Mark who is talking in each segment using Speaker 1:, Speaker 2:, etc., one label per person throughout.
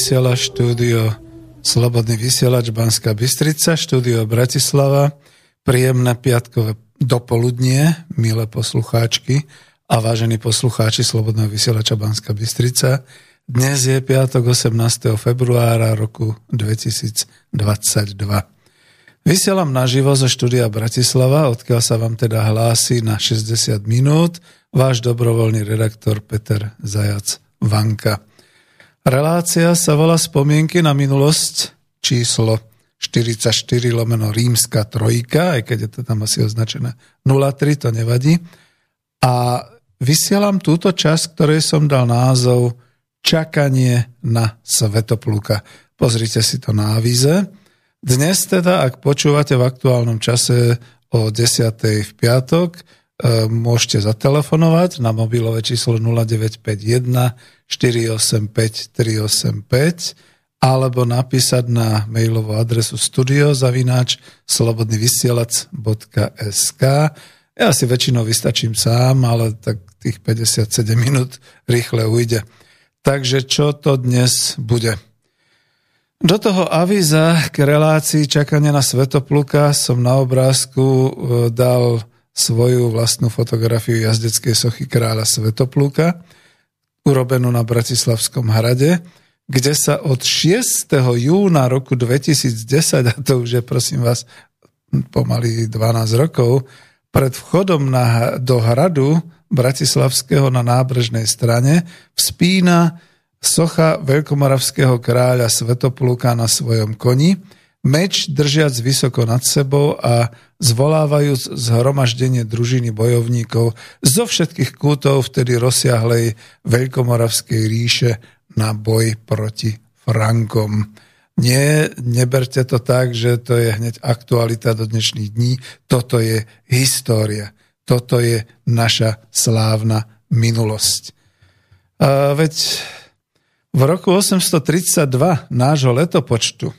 Speaker 1: Vysiela štúdio Slobodný vysielač Banská Bystrica, štúdio Bratislava. Príjemné piatkové dopoludnie, milé poslucháčky a vážení poslucháči Slobodného vysielača Banská Bystrica. Dnes je piatok 18. februára roku 2022. Vysielam naživo zo štúdia Bratislava, odkiaľ sa vám teda hlási na 60 minút váš dobrovoľný redaktor Peter Zajac Vanka. Relácia sa volá Spomienky na minulosť číslo 44 lomeno rímska trojka, aj keď je to tam asi označené 03, to nevadí. A vysielam túto časť, ktorej som dal názov Čakanie na Svetopluka. Pozrite si to na avíze. Dnes teda, ak počúvate v aktuálnom čase o 10. v piatok, e, môžete zatelefonovať na mobilové číslo 0951 485 385 alebo napísať na mailovú adresu studiozavináč slobodnyvysielac.sk Ja si väčšinou vystačím sám, ale tak tých 57 minút rýchle ujde. Takže čo to dnes bude? Do toho avíza k relácii čakania na Svetopluka som na obrázku e, dal svoju vlastnú fotografiu jazdeckej sochy kráľa Svetopluka, urobenú na Bratislavskom hrade, kde sa od 6. júna roku 2010, a to už je prosím vás pomaly 12 rokov, pred vchodom na, do hradu Bratislavského na nábrežnej strane vzpína socha veľkomoravského kráľa Svetopluka na svojom koni, meč držiac vysoko nad sebou a zvolávajúc zhromaždenie družiny bojovníkov zo všetkých kútov vtedy rozsiahlej veľkomoravskej ríše na boj proti Frankom. Nie, neberte to tak, že to je hneď aktualita do dnešných dní. Toto je história. Toto je naša slávna minulosť. A veď v roku 832 nášho letopočtu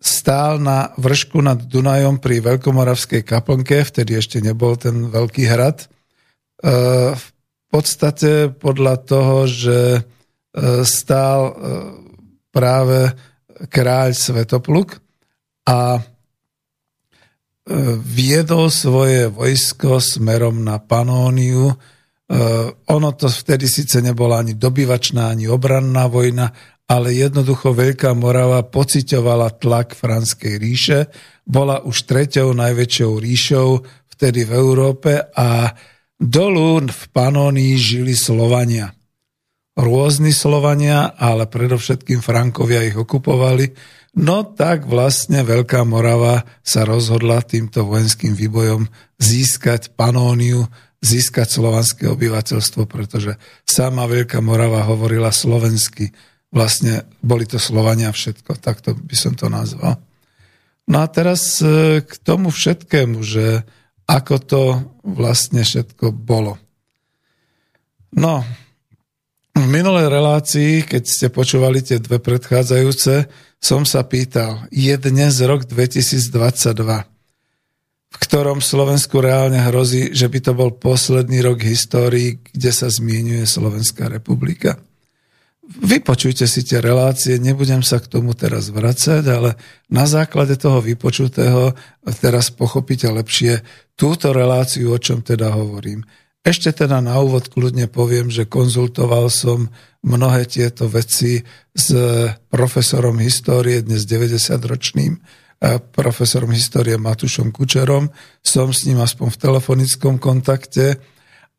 Speaker 1: stál na vršku nad Dunajom pri Veľkomoravskej kaplnke, vtedy ešte nebol ten veľký hrad. E, v podstate podľa toho, že e, stál e, práve kráľ Svetopluk a viedol svoje vojsko smerom na Panóniu, ono to vtedy síce nebola ani dobyvačná, ani obranná vojna, ale jednoducho Veľká Morava pocitovala tlak Franskej ríše, bola už treťou najväčšou ríšou vtedy v Európe a dolu v Panónii žili Slovania. Rôzni Slovania, ale predovšetkým Frankovia ich okupovali. No tak vlastne Veľká Morava sa rozhodla týmto vojenským výbojom získať Panóniu, získať slovanské obyvateľstvo, pretože sama Veľká Morava hovorila slovensky. Vlastne boli to Slovania všetko, takto by som to nazval. No a teraz e, k tomu všetkému, že ako to vlastne všetko bolo. No, v minulej relácii, keď ste počúvali tie dve predchádzajúce, som sa pýtal, je dnes rok 2022 v ktorom Slovensku reálne hrozí, že by to bol posledný rok histórii, kde sa zmienuje Slovenská republika. Vypočujte si tie relácie, nebudem sa k tomu teraz vracať, ale na základe toho vypočutého teraz pochopíte lepšie túto reláciu, o čom teda hovorím. Ešte teda na úvod kľudne poviem, že konzultoval som mnohé tieto veci s profesorom histórie, dnes 90-ročným, profesorom histórie Matušom Kučerom. Som s ním aspoň v telefonickom kontakte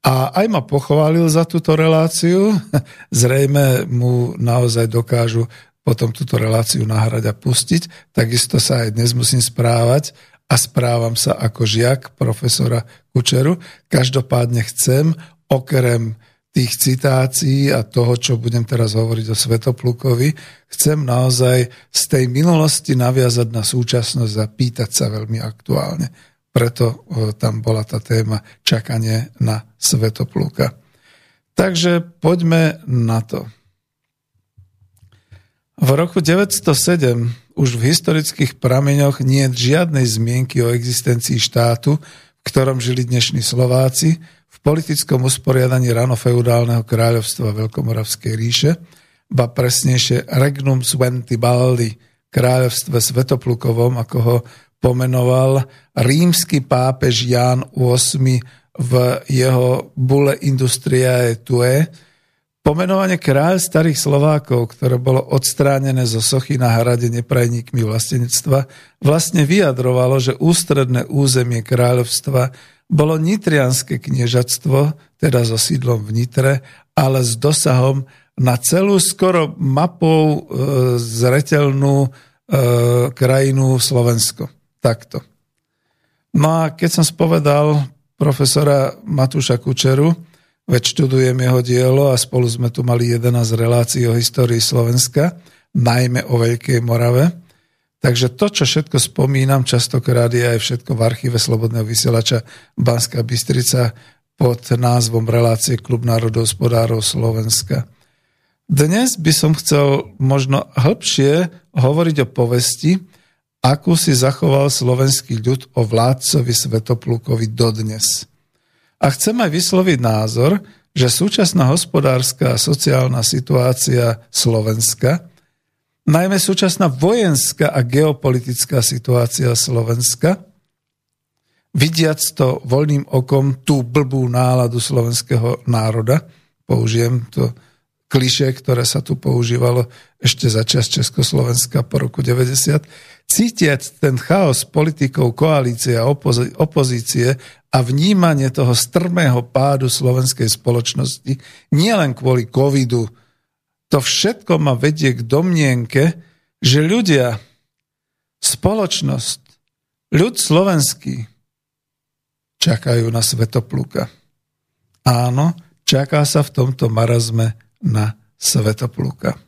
Speaker 1: a aj ma pochválil za túto reláciu. Zrejme mu naozaj dokážu potom túto reláciu nahrať a pustiť. Takisto sa aj dnes musím správať a správam sa ako žiak profesora Kučeru. Každopádne chcem okrem tých citácií a toho, čo budem teraz hovoriť o Svetoplukovi, chcem naozaj z tej minulosti naviazať na súčasnosť a pýtať sa veľmi aktuálne. Preto tam bola tá téma čakanie na Svetopluka. Takže poďme na to. V roku 907 už v historických prameňoch nie je žiadnej zmienky o existencii štátu, v ktorom žili dnešní Slováci, v politickom usporiadaní rano feudálneho kráľovstva Veľkomoravskej ríše, ba presnejšie Regnum Sventibaldi, kráľovstve Svetoplukovom, ako ho pomenoval rímsky pápež Ján VIII v jeho bule Industriae Tue, Pomenovanie kráľ starých Slovákov, ktoré bolo odstránené zo sochy na hrade neprajníkmi vlastenectva, vlastne vyjadrovalo, že ústredné územie kráľovstva bolo nitrianské kniežatstvo, teda so sídlom v Nitre, ale s dosahom na celú skoro mapou e, zretelnú e, krajinu Slovensko. Takto. No a keď som spovedal profesora Matúša Kučeru, veď študujem jeho dielo a spolu sme tu mali 11 relácií o histórii Slovenska, najmä o Veľkej Morave. Takže to, čo všetko spomínam, častokrát je aj všetko v archíve Slobodného vysielača Banská Bystrica pod názvom relácie Klub národohospodárov Slovenska. Dnes by som chcel možno hĺbšie hovoriť o povesti, akú si zachoval slovenský ľud o vládcovi Svetoplukovi dodnes. A chcem aj vysloviť názor, že súčasná hospodárska a sociálna situácia Slovenska, najmä súčasná vojenská a geopolitická situácia Slovenska, vidiac to voľným okom tú blbú náladu slovenského národa, použijem to kliše, ktoré sa tu používalo ešte za čas Československa po roku 90, cítiať ten chaos politikov, koalície a opozície a vnímanie toho strmého pádu slovenskej spoločnosti, nielen kvôli covidu, to všetko ma vedie k domnienke, že ľudia, spoločnosť, ľud slovenský čakajú na svetopluka. Áno, čaká sa v tomto marazme na svetopluka.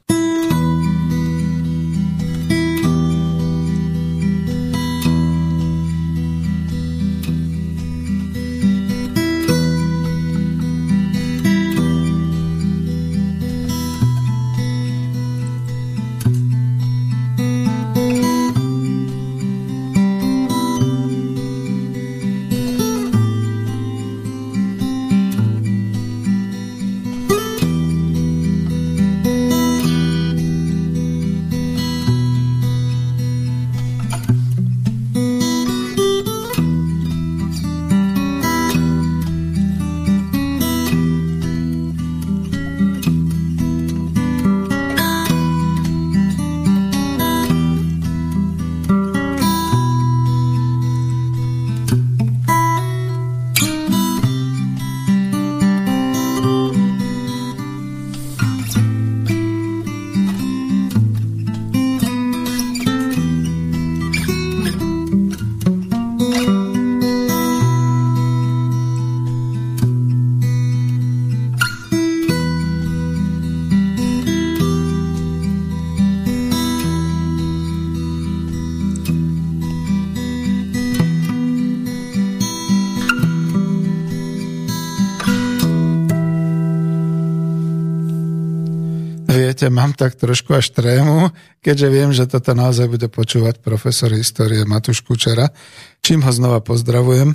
Speaker 1: Viete, mám tak trošku až trému, keďže viem, že toto naozaj bude počúvať profesor histórie Matúš Kučera, čím ho znova pozdravujem,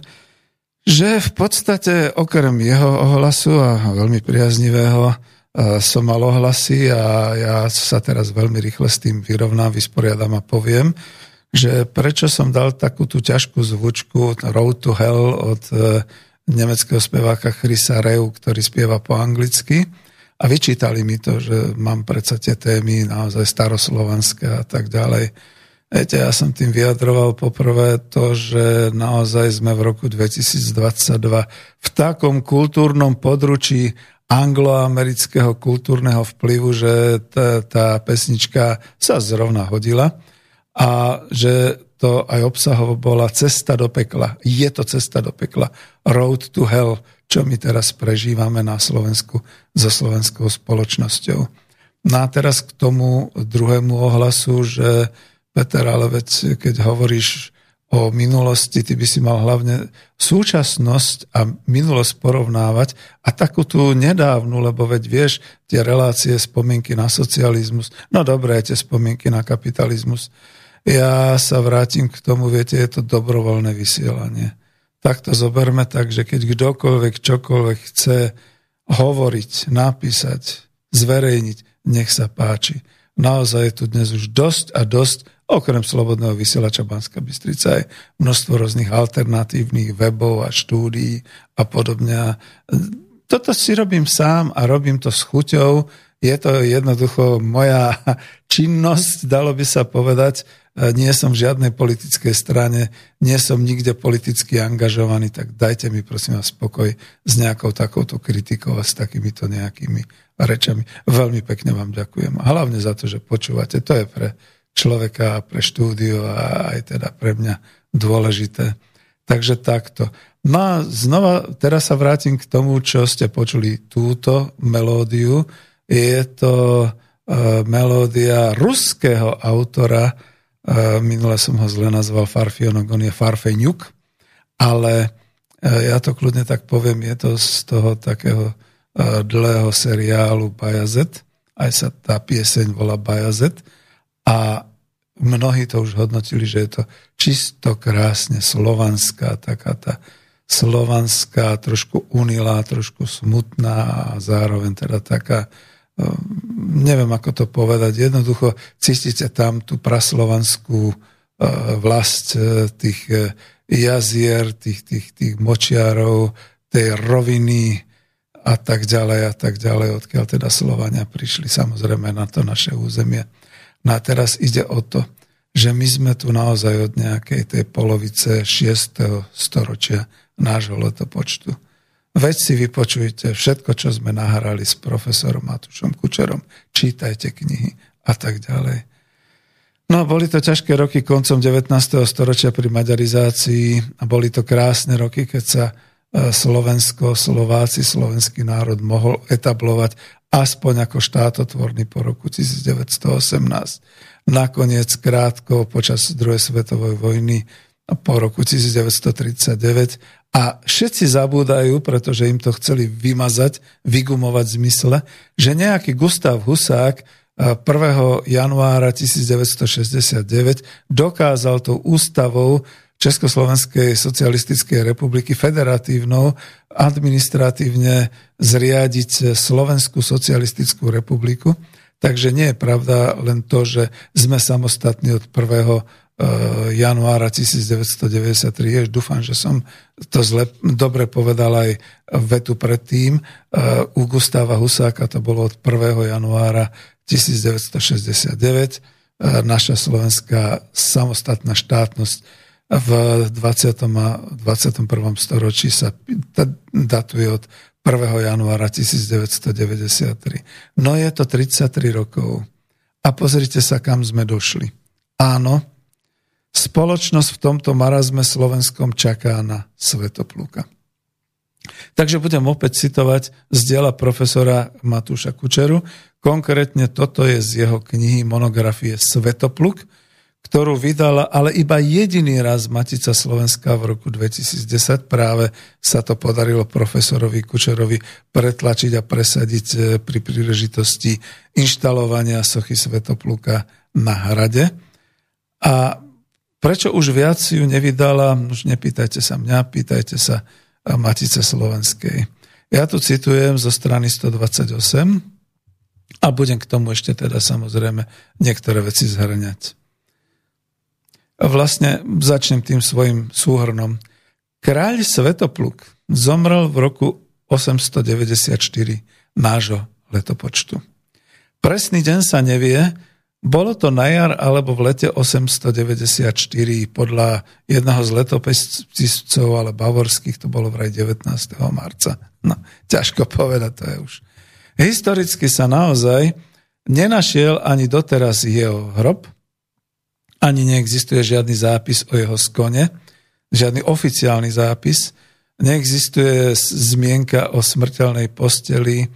Speaker 1: že v podstate okrem jeho ohlasu a veľmi priaznivého som mal ohlasy a ja sa teraz veľmi rýchle s tým vyrovnám, vysporiadam a poviem, že prečo som dal takú tú ťažkú zvučku Road to Hell od e, nemeckého speváka Chrisa Reu, ktorý spieva po anglicky, a vyčítali mi to, že mám predsa tie témy naozaj staroslovanské a tak ďalej. Viete, ja som tým vyjadroval poprvé to, že naozaj sme v roku 2022 v takom kultúrnom područí angloamerického kultúrneho vplyvu, že tá, tá pesnička sa zrovna hodila a že to aj obsahovo bola cesta do pekla. Je to cesta do pekla. Road to hell čo my teraz prežívame na Slovensku so slovenskou spoločnosťou. No a teraz k tomu druhému ohlasu, že Peter, ale veď keď hovoríš o minulosti, ty by si mal hlavne súčasnosť a minulosť porovnávať a takú tú nedávnu, lebo veď vieš, tie relácie, spomienky na socializmus, no dobré, tie spomienky na kapitalizmus. Ja sa vrátim k tomu, viete, je to dobrovoľné vysielanie tak to zoberme tak, že keď kdokoľvek čokoľvek chce hovoriť, napísať, zverejniť, nech sa páči. Naozaj je tu dnes už dosť a dosť, okrem Slobodného vysielača Banska Bystrica, aj množstvo rôznych alternatívnych webov a štúdií a podobne. Toto si robím sám a robím to s chuťou. Je to jednoducho moja činnosť, dalo by sa povedať, nie som v žiadnej politickej strane, nie som nikde politicky angažovaný, tak dajte mi prosím vás spokoj s nejakou takouto kritikou a s takýmito nejakými rečami. Veľmi pekne vám ďakujem. A hlavne za to, že počúvate. To je pre človeka, pre štúdio a aj teda pre mňa dôležité. Takže takto. No a znova, teraz sa vrátim k tomu, čo ste počuli túto melódiu. Je to uh, melódia ruského autora, Minule som ho zle nazval Farfionok, on je Farfeňuk, ale e, ja to kľudne tak poviem, je to z toho takého e, dlhého seriálu Bajazet, aj sa tá pieseň volá Bajazet a mnohí to už hodnotili, že je to čisto krásne slovanská, taká tá slovanská, trošku unilá, trošku smutná a zároveň teda taká neviem ako to povedať, jednoducho cítite tam tú praslovanskú ehm, vlast e, tých e, jazier, tých, tých, tých močiarov, tej roviny a tak ďalej a tak ďalej, odkiaľ teda Slovania prišli samozrejme na to naše územie. No a teraz ide o to, že my sme tu naozaj od nejakej tej polovice 6. storočia nášho letopočtu Veď si vypočujte všetko, čo sme nahrali s profesorom Matušom Kučerom. Čítajte knihy a tak ďalej. No, boli to ťažké roky koncom 19. storočia pri maďarizácii a boli to krásne roky, keď sa e, Slovensko, Slováci, slovenský národ mohol etablovať aspoň ako štátotvorný po roku 1918. Nakoniec krátko počas druhej svetovej vojny po roku 1939 a všetci zabúdajú, pretože im to chceli vymazať, vygumovať zmysle, že nejaký Gustav Husák 1. januára 1969 dokázal tou ústavou Československej socialistickej republiky federatívnou administratívne zriadiť Slovenskú socialistickú republiku. Takže nie je pravda len to, že sme samostatní od 1 Eh, januára 1993. Jež dúfam, že som to zle, dobre povedal aj vetu predtým. Eh, u Gustáva Husáka to bolo od 1. januára 1969. Eh, naša slovenská samostatná štátnosť v 20. a 21. storočí sa datuje od 1. januára 1993. No je to 33 rokov. A pozrite sa, kam sme došli. Áno, Spoločnosť v tomto marazme slovenskom čaká na Svetopluka. Takže budem opäť citovať z diela profesora Matúša Kučeru. Konkrétne toto je z jeho knihy monografie Svetopluk, ktorú vydala ale iba jediný raz Matica Slovenska v roku 2010. Práve sa to podarilo profesorovi Kučerovi pretlačiť a presadiť e, pri príležitosti inštalovania sochy Svetopluka na hrade. A Prečo už viac ju nevydala? Už nepýtajte sa mňa, pýtajte sa Matice Slovenskej. Ja tu citujem zo strany 128 a budem k tomu ešte teda samozrejme niektoré veci zhrňať. Vlastne začnem tým svojim súhrnom. Kráľ Svetopluk zomrel v roku 894 nášho letopočtu. Presný deň sa nevie, bolo to na jar alebo v lete 894 podľa jedného z letopiscov, ale bavorských, to bolo vraj 19. marca. No, ťažko povedať, to je už. Historicky sa naozaj nenašiel ani doteraz jeho hrob, ani neexistuje žiadny zápis o jeho skone, žiadny oficiálny zápis, neexistuje zmienka o smrteľnej posteli,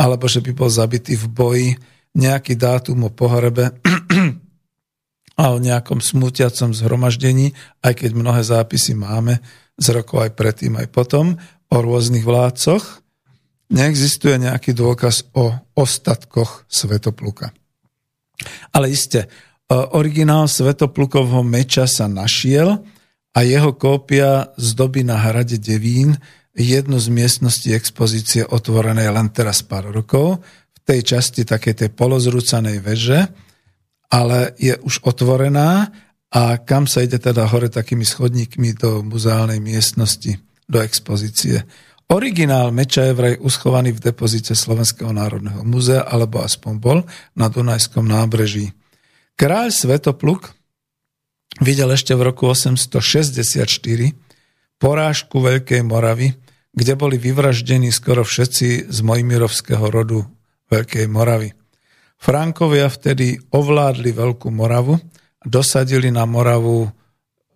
Speaker 1: alebo že by bol zabitý v boji, nejaký dátum o pohrebe a o nejakom smutiacom zhromaždení, aj keď mnohé zápisy máme z rokov aj predtým, aj potom, o rôznych vládcoch, neexistuje nejaký dôkaz o ostatkoch Svetopluka. Ale iste, originál Svetoplukovho meča sa našiel a jeho kópia zdobí na hrade Devín jednu z miestností expozície otvorenej len teraz pár rokov, tej časti takej tej polozrúcanej veže, ale je už otvorená a kam sa ide teda hore takými schodníkmi do muzeálnej miestnosti, do expozície. Originál meča je vraj uschovaný v depozite Slovenského národného múzea, alebo aspoň bol, na Dunajskom nábreží. Kráľ Svetopluk videl ešte v roku 864 porážku Veľkej Moravy, kde boli vyvraždení skoro všetci z Mojmirovského rodu Veľkej Moravy. Frankovia vtedy ovládli Veľkú Moravu dosadili na Moravu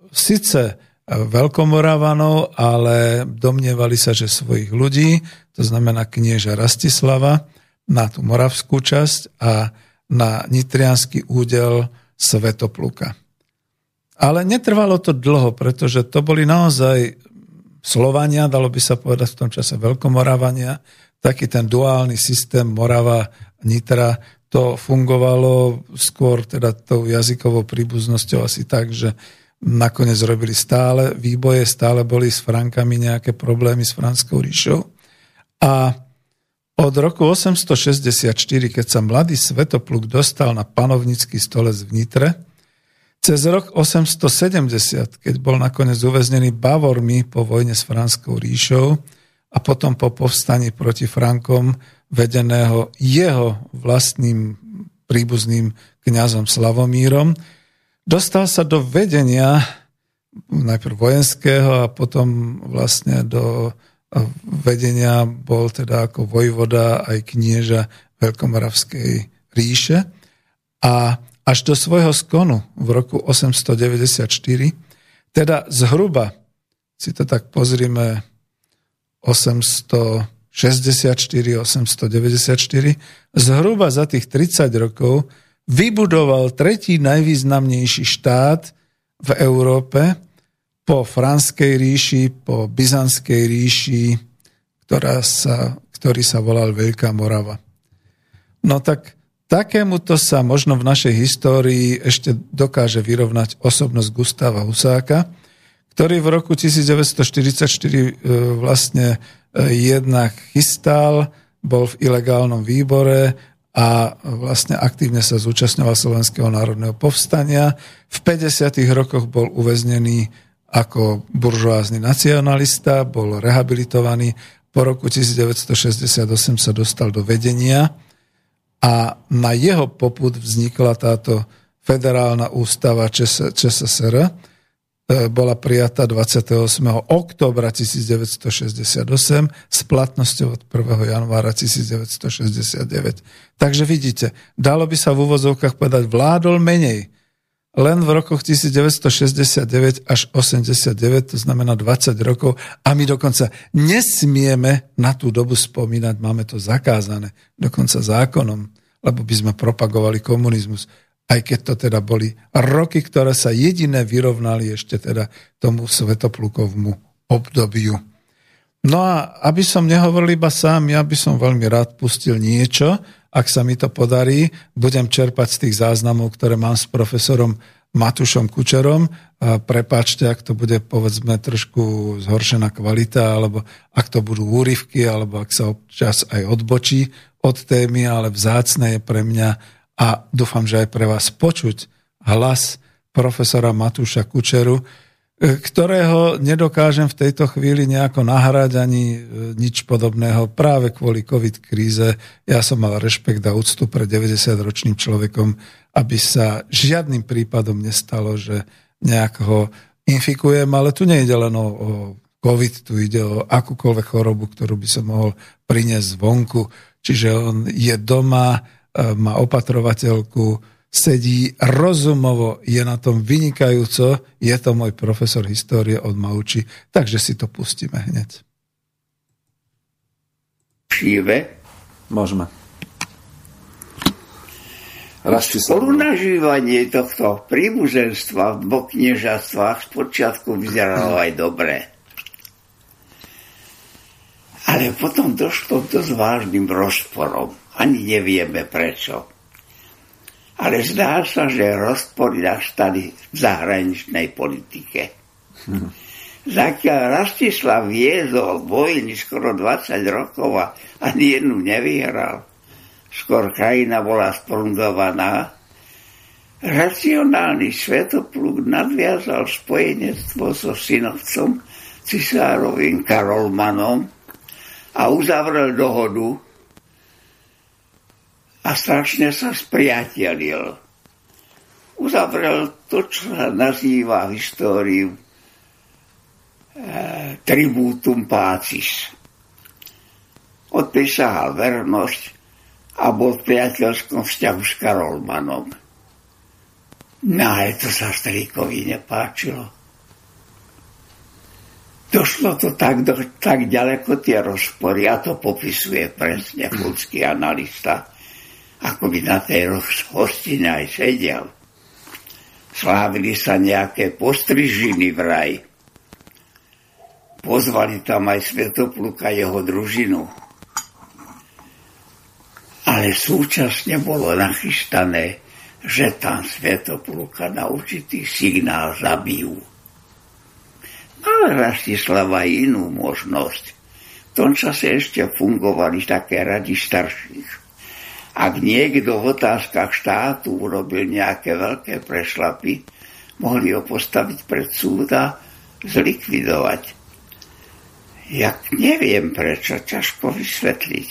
Speaker 1: síce veľkomoravanov, ale domnievali sa, že svojich ľudí, to znamená knieža Rastislava, na tú moravskú časť a na nitrianský údel Svetopluka. Ale netrvalo to dlho, pretože to boli naozaj Slovania, dalo by sa povedať v tom čase Veľkomoravania, taký ten duálny systém Morava, Nitra, to fungovalo skôr teda tou jazykovou príbuznosťou asi tak, že nakoniec robili stále výboje, stále boli s Frankami nejaké problémy s Franskou ríšou. A od roku 864, keď sa mladý Svetopluk dostal na panovnický stolec v Nitre, cez rok 870, keď bol nakoniec uväznený Bavormi po vojne s Franskou ríšou a potom po povstaní proti Frankom vedeného jeho vlastným príbuzným kňazom Slavomírom, Dostal sa do vedenia najprv vojenského a potom vlastne do vedenia bol teda ako vojvoda aj knieža Veľkomoravskej ríše. A až do svojho skonu v roku 894, teda zhruba, si to tak pozrime, 864, 894, zhruba za tých 30 rokov vybudoval tretí najvýznamnejší štát v Európe po Franskej ríši, po Byzantskej ríši, ktorá sa, ktorý sa volal Veľká Morava. No tak takémuto sa možno v našej histórii ešte dokáže vyrovnať osobnosť Gustava Husáka, ktorý v roku 1944 e, vlastne e, jednak chystal, bol v ilegálnom výbore a vlastne aktívne sa zúčastňoval Slovenského národného povstania. V 50. rokoch bol uväznený ako buržoázny nacionalista, bol rehabilitovaný. Po roku 1968 sa dostal do vedenia a na jeho poput vznikla táto federálna ústava ČSSR, E, bola prijatá 28. oktobra 1968 s platnosťou od 1. januára 1969. Takže vidíte, dalo by sa v úvozovkách povedať, vládol menej. Len v rokoch 1969 až 89, to znamená 20 rokov, a my dokonca nesmieme na tú dobu spomínať, máme to zakázané, dokonca zákonom, lebo by sme propagovali komunizmus aj keď to teda boli roky, ktoré sa jediné vyrovnali ešte teda tomu svetoplukovmu obdobiu. No a aby som nehovoril iba sám, ja by som veľmi rád pustil niečo, ak sa mi to podarí, budem čerpať z tých záznamov, ktoré mám s profesorom Matušom Kučerom. A prepáčte, ak to bude povedzme trošku zhoršená kvalita, alebo ak to budú úryvky, alebo ak sa občas aj odbočí od témy, ale vzácne je pre mňa a dúfam, že aj pre vás počuť hlas profesora Matúša Kučeru, ktorého nedokážem v tejto chvíli nejako nahrať ani e, nič podobného práve kvôli COVID kríze. Ja som mal rešpekt a úctu pre 90-ročným človekom, aby sa žiadnym prípadom nestalo, že nejak ho infikujem, ale tu nejde len o, COVID, tu ide o akúkoľvek chorobu, ktorú by som mohol priniesť zvonku. Čiže on je doma, má opatrovateľku, sedí rozumovo, je na tom vynikajúco, je to môj profesor histórie od Mauči, takže si to pustíme hneď.
Speaker 2: Žive?
Speaker 1: Môžeme.
Speaker 2: Spolunažívanie tohto príbuženstva v dvoch kniežatstvách počiatku vyzeralo aj dobre. Ale potom došlo dosť vážnym rozporom. Ani nevieme prečo. Ale zdá sa, že rozpory nastali v zahraničnej politike. Hm. Zakiaľ Rastislav viedol vojny skoro 20 rokov a ani jednu nevyhral, skôr krajina bola sprungovaná, racionálny svetopluk nadviazal spojenectvo so synovcom cisárovým Karolmanom a uzavrel dohodu a strašne sa spriatelil. Uzavrel to, čo sa nazýva v históriu e, tributum pacis. Odpísal vernosť a bol v priateľskom vzťahu s Karolmanom. No ale to sa strýkovi nepáčilo. Došlo to tak, do, tak ďaleko tie rozpory a to popisuje presne ľudský analista, ako by na tej hostine aj sedel. Slávili sa nejaké postrižiny v raj. Pozvali tam aj Svetopluka jeho družinu. Ale súčasne bolo nachystané že tam Svetopluka na určitý signál zabijú. Ale Rastislava inú možnosť. V tom čase ešte fungovali také radi starších. Ak niekto v otázkach štátu urobil nejaké veľké prešlapy, mohli ho postaviť pred súda, zlikvidovať. Jak neviem prečo, ťažko vysvetliť.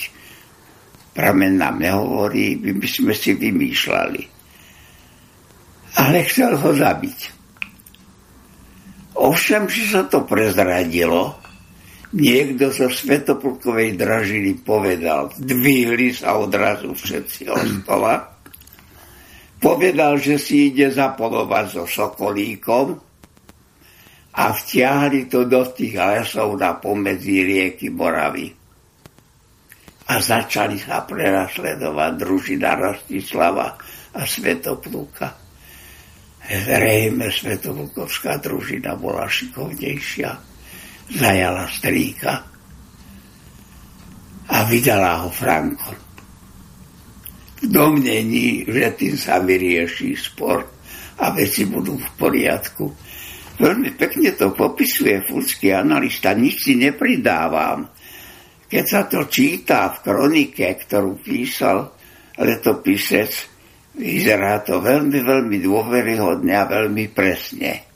Speaker 2: Pramen nám nehovorí, my by sme si vymýšľali ale chcel ho zabiť. Ovšem, že sa to prezradilo, niekto zo Svetopulkovej dražiny povedal, dvihli sa odrazu všetci od stola, povedal, že si ide zapolovať so Sokolíkom a vtiahli to do tých lesov na pomedzi rieky Moravy. A začali sa prenasledovať družina Rostislava a Svetopluka. Zrejme Svetovukovská družina bola šikovnejšia. Zajala strýka a vydala ho Franko. V domnení, že tým sa vyrieši spor a veci budú v poriadku. Veľmi pekne to popisuje fúdsky analista, nič si nepridávam. Keď sa to číta v kronike, ktorú písal letopisec Vyzerá to veľmi, veľmi dôveryhodne a veľmi presne.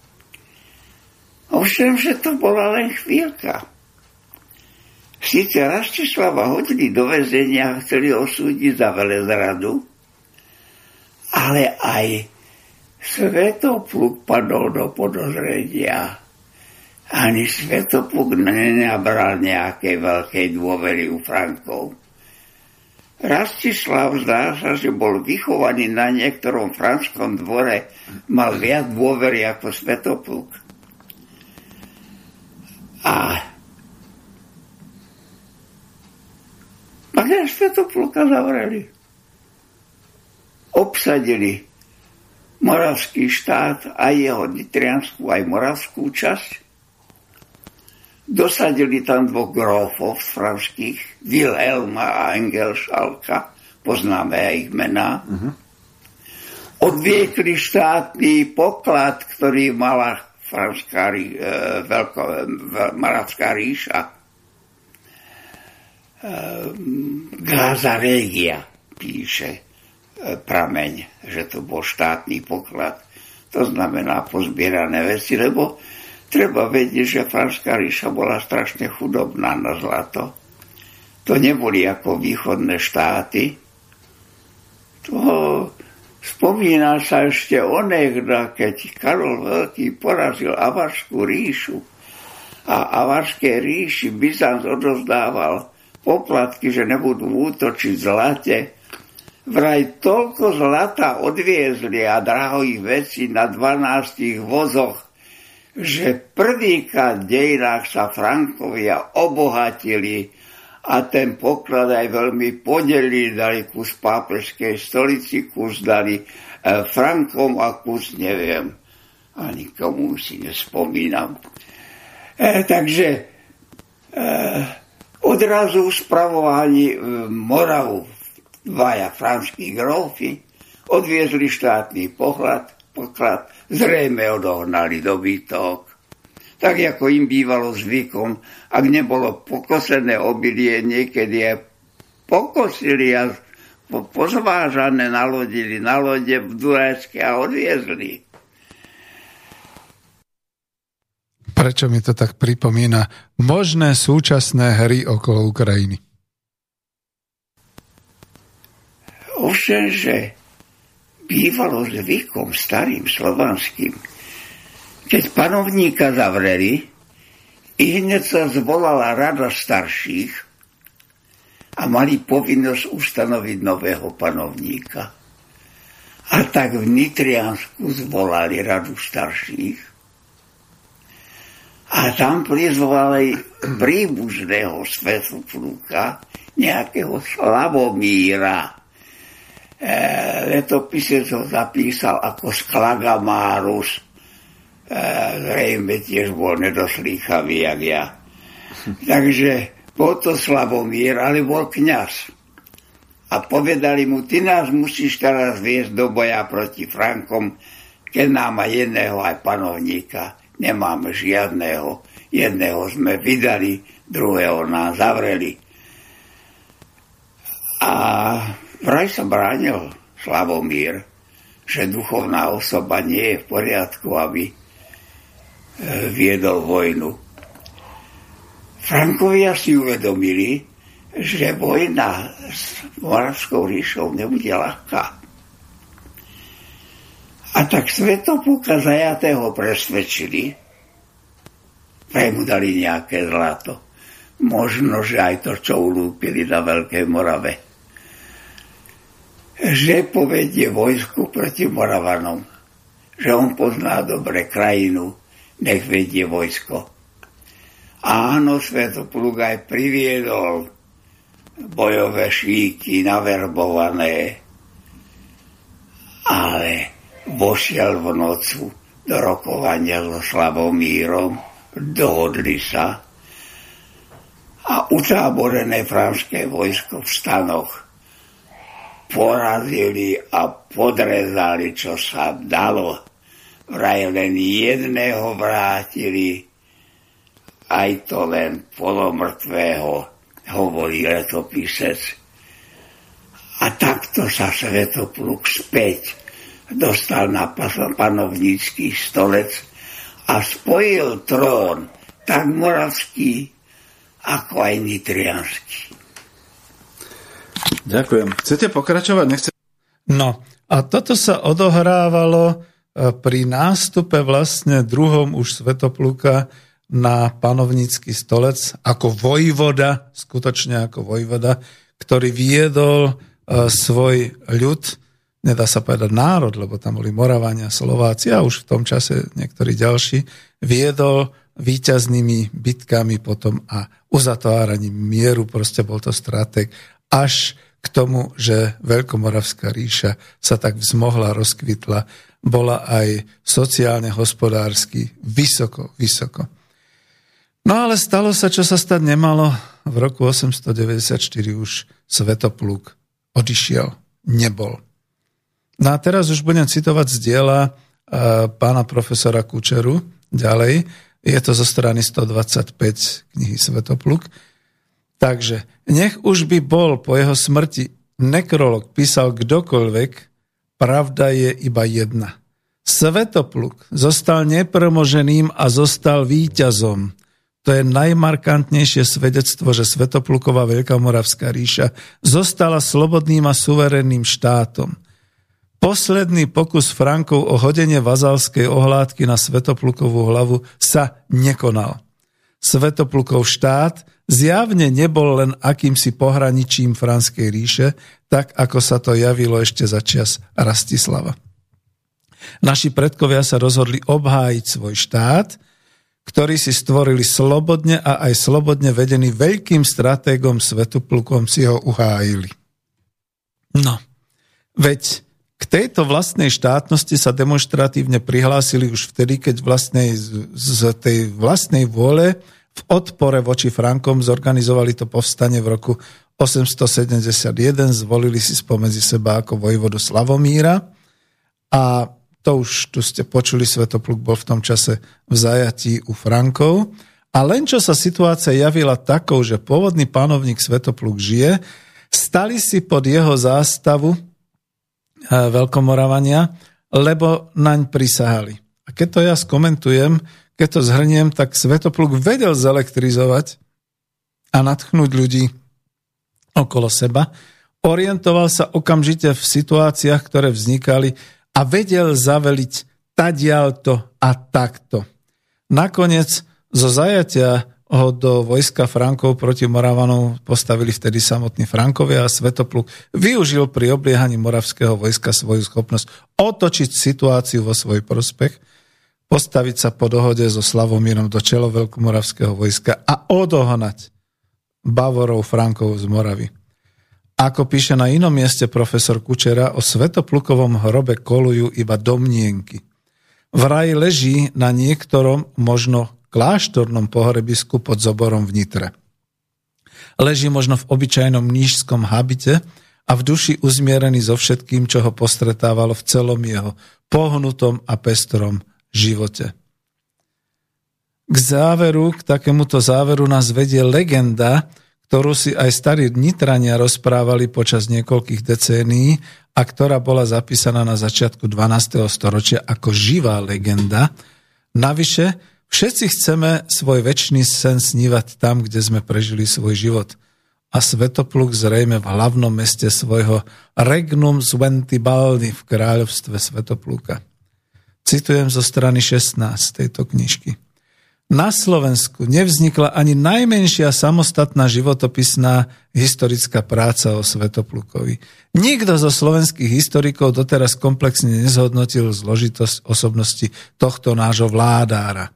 Speaker 2: Ovšem, že to bola len chvíľka. Sice Rastislava hodili do väzenia a chceli osúdiť za velezradu, ale aj Svetopluk padol do podozrenia. Ani Svetopluk nenabral nejakej veľkej dôvery u Frankov. Rastislav zdá sa, že bol vychovaný na niektorom franskom dvore, mal viac dôvery ako Svetopluk. A aj Svetopluka zavreli. Obsadili moravský štát, aj jeho nitrianskú, aj moravskú časť Dosadili tam dvoch grófov franských, Wilhelma a Engelschalka, poznáme aj ich mená. Uh-huh. Odviekli štátny poklad, ktorý mala franská, e, veľko, e, Maravská ríša. E, Gaza Regia píše prameň, že to bol štátny poklad. To znamená pozbierané veci, lebo Treba vedieť, že Franská ríša bola strašne chudobná na zlato. To neboli ako východné štáty. To spomína sa ešte onehda, keď Karol Veľký porazil Avarskú ríšu a Avarské ríši Byzant odozdával poplatky, že nebudú útočiť zlate. Vraj toľko zlata odviezli a drahých vecí na 12 vozoch že prvýkrát v dejinách sa Frankovia obohatili a ten poklad aj veľmi podelili, dali kus pápežskej stolici, kus dali e, Frankom a kus neviem. Ani komu si nespomínam. E, takže e, odrazu spravovali e, Moravu dvaja franskí grófy, odviezli štátny poklad, poklad, zrejme odohnali dobytok. Tak ako im bývalo zvykom, ak nebolo pokosené obilie, niekedy je pokosili a pozvážané, nalodili na lode v Dunajske a odviezli.
Speaker 1: Prečo mi to tak pripomína možné súčasné hry okolo Ukrajiny?
Speaker 2: Ovšem, že bývalo zvykom starým slovanským, keď panovníka zavreli, i hneď sa zvolala rada starších a mali povinnosť ustanoviť nového panovníka. A tak v Nitriansku zvolali radu starších a tam prizvali príbužného svetopluka, nejakého Slavomíra. E, letopisec ho zapísal ako Sklagamárus. Zrejme tiež bol nedoslýchavý, jak ja. Takže bol to Slavomír, ale bol kňaz. A povedali mu, ty nás musíš teraz viesť do boja proti Frankom, keď nám aj jedného aj panovníka nemáme žiadného. Jedného sme vydali, druhého nás zavreli. A vraj sa bránil Slavomír, že duchovná osoba nie je v poriadku, aby viedol vojnu. Frankovia si uvedomili, že vojna s Moravskou ríšou nebude ľahká. A tak Svetopúka zajatého presvedčili, pre mu dali nejaké zlato. Možno, že aj to, čo ulúpili na Veľkej Morave. Že povedie vojsku proti Moravanom. Že on pozná dobre krajinu, nech vedie vojsko. Áno, Svetopluk aj priviedol bojové šíky naverbované, ale vošiel v nocu do rokovania so Slavomírom, dohodli sa a utáborené franské vojsko v stanoch porazili a podrezali, čo sa dalo. Vraj len jedného vrátili, aj to len polomrtvého, hovorí letopisec. A takto sa Svetopluk späť dostal na panovnícky stolec a spojil trón tak moravský, ako aj nitrianský.
Speaker 3: Ďakujem. Chcete pokračovať? Nechce...
Speaker 1: No, a toto sa odohrávalo pri nástupe vlastne druhom už Svetopluka na panovnícky stolec ako vojvoda, skutočne ako vojvoda, ktorý viedol e, svoj ľud nedá sa povedať národ, lebo tam boli Moravania, Slováci a už v tom čase niektorí ďalší, viedol víťaznými bitkami potom a uzatváraním mieru, proste bol to strateg, až k tomu, že Veľkomoravská ríša sa tak vzmohla, rozkvitla, bola aj sociálne, hospodársky vysoko, vysoko. No ale stalo sa, čo sa stať nemalo. V roku 894 už Svetopluk odišiel, nebol. No a teraz už budem citovať z diela e, pána profesora Kučeru ďalej. Je to zo strany 125 knihy Svetopluk. Takže nech už by bol po jeho smrti nekrolog písal kdokoľvek, pravda je iba jedna. Svetopluk zostal nepremoženým a zostal víťazom. To je najmarkantnejšie svedectvo, že Svetopluková Veľkomoravská ríša zostala slobodným a suverenným štátom – Posledný pokus Frankov o hodenie vazalskej ohládky na Svetoplukovú hlavu sa nekonal. Svetoplukov štát zjavne nebol len akýmsi pohraničím Franskej ríše, tak ako sa to javilo ešte za čas Rastislava. Naši predkovia sa rozhodli obhájiť svoj štát, ktorý si stvorili slobodne a aj slobodne vedený veľkým stratégom Svetoplukom si ho uhájili. No, veď k tejto vlastnej štátnosti sa demonstratívne prihlásili už vtedy, keď vlastnej, z tej vlastnej vôle v odpore voči Frankom zorganizovali to povstanie v roku 871, zvolili si spomedzi seba ako vojvodu Slavomíra a to už tu ste počuli, Svetopluk bol v tom čase v zajatí u Frankov. A len čo sa situácia javila takou, že pôvodný panovník Svetopluk žije, Stali si pod jeho zástavu Veľkomoravania, lebo naň prisahali. A keď to ja skomentujem, keď to zhrniem, tak Svetopluk vedel zelektrizovať a natchnúť ľudí okolo seba. Orientoval sa okamžite v situáciách, ktoré vznikali a vedel zaveliť tadialto a takto. Nakoniec zo zajatia ho do vojska Frankov proti Moravanov postavili vtedy samotní Frankovia a Svetopluk využil pri obliehaní moravského vojska svoju schopnosť otočiť situáciu vo svoj prospech, postaviť sa po dohode so Slavomírom do čelo veľkomoravského vojska a odohnať Bavorov Frankov z Moravy. Ako píše na inom mieste profesor Kučera, o Svetoplukovom hrobe kolujú iba domnienky. Vraj leží na niektorom možno kláštornom pohrebisku pod zoborom v Nitre. Leží možno v obyčajnom nížskom habite a v duši uzmierený so všetkým, čo ho postretávalo v celom jeho pohnutom a pestrom živote. K záveru, k takémuto záveru nás vedie legenda, ktorú si aj starí Nitrania rozprávali počas niekoľkých decénií a ktorá bola zapísaná na začiatku 12. storočia ako živá legenda. Navyše, Všetci chceme svoj väčší sen snívať tam, kde sme prežili svoj život. A Svetopluk zrejme v hlavnom meste svojho Regnum Sventibaldi v kráľovstve Svetopluka. Citujem zo strany 16 tejto knižky. Na Slovensku nevznikla ani najmenšia samostatná životopisná historická práca o Svetoplukovi. Nikto zo slovenských historikov doteraz komplexne nezhodnotil zložitosť osobnosti tohto nášho vládára.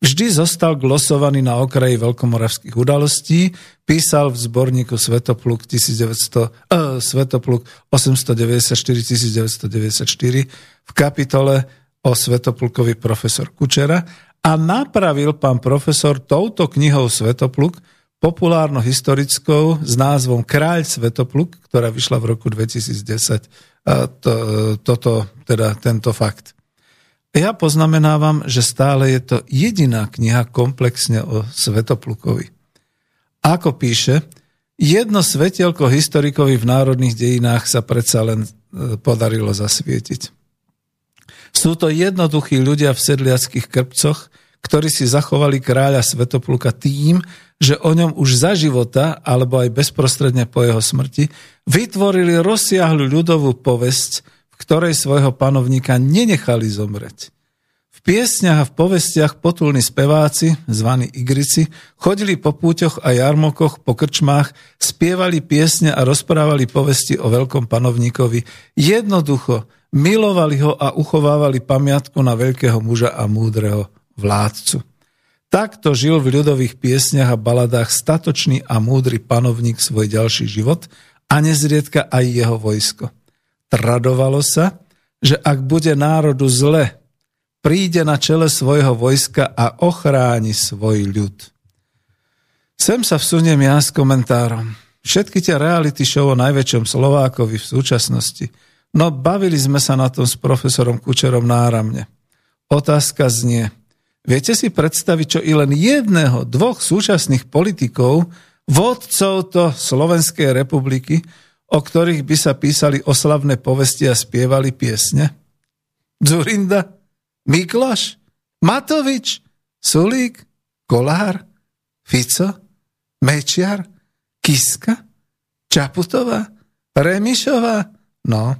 Speaker 1: Vždy zostal glosovaný na okraji veľkomoravských udalostí, písal v zborníku Svetopluk, 1900, uh, Svetopluk 894-1994 v kapitole o Svetoplukovi profesor Kučera a napravil pán profesor touto knihou Svetopluk populárno-historickou s názvom Kráľ Svetopluk, ktorá vyšla v roku 2010. A to, toto, teda tento fakt. Ja poznamenávam, že stále je to jediná kniha komplexne o Svetoplukovi. Ako píše, jedno svetielko historikovi v národných dejinách sa predsa len e, podarilo zasvietiť. Sú to jednoduchí ľudia v sedliackých krpcoch, ktorí si zachovali kráľa Svetopluka tým, že o ňom už za života, alebo aj bezprostredne po jeho smrti, vytvorili rozsiahlu ľudovú povesť, ktorej svojho panovníka nenechali zomreť. V piesňach a v povestiach potulní speváci, zvaní igrici, chodili po púťoch a jarmokoch, po krčmách, spievali piesne a rozprávali povesti o veľkom panovníkovi. Jednoducho milovali ho a uchovávali pamiatku na veľkého muža a múdreho vládcu. Takto žil v ľudových piesňach a baladách statočný a múdry panovník svoj ďalší život a nezriedka aj jeho vojsko. Tradovalo sa, že ak bude národu zle, príde na čele svojho vojska a ochráni svoj ľud. Sem sa vsuniem ja s komentárom. Všetky tie reality show o najväčšom Slovákovi v súčasnosti. No bavili sme sa na tom s profesorom Kučerom náramne. Otázka znie. Viete si predstaviť, čo i len jedného, dvoch súčasných politikov, vodcov to Slovenskej republiky, o ktorých by sa písali oslavné povesti a spievali piesne? Zurinda? Mikloš? Matovič? Sulík? Kolár? Fico? Mečiar? Kiska? Čaputová? Remišová? No.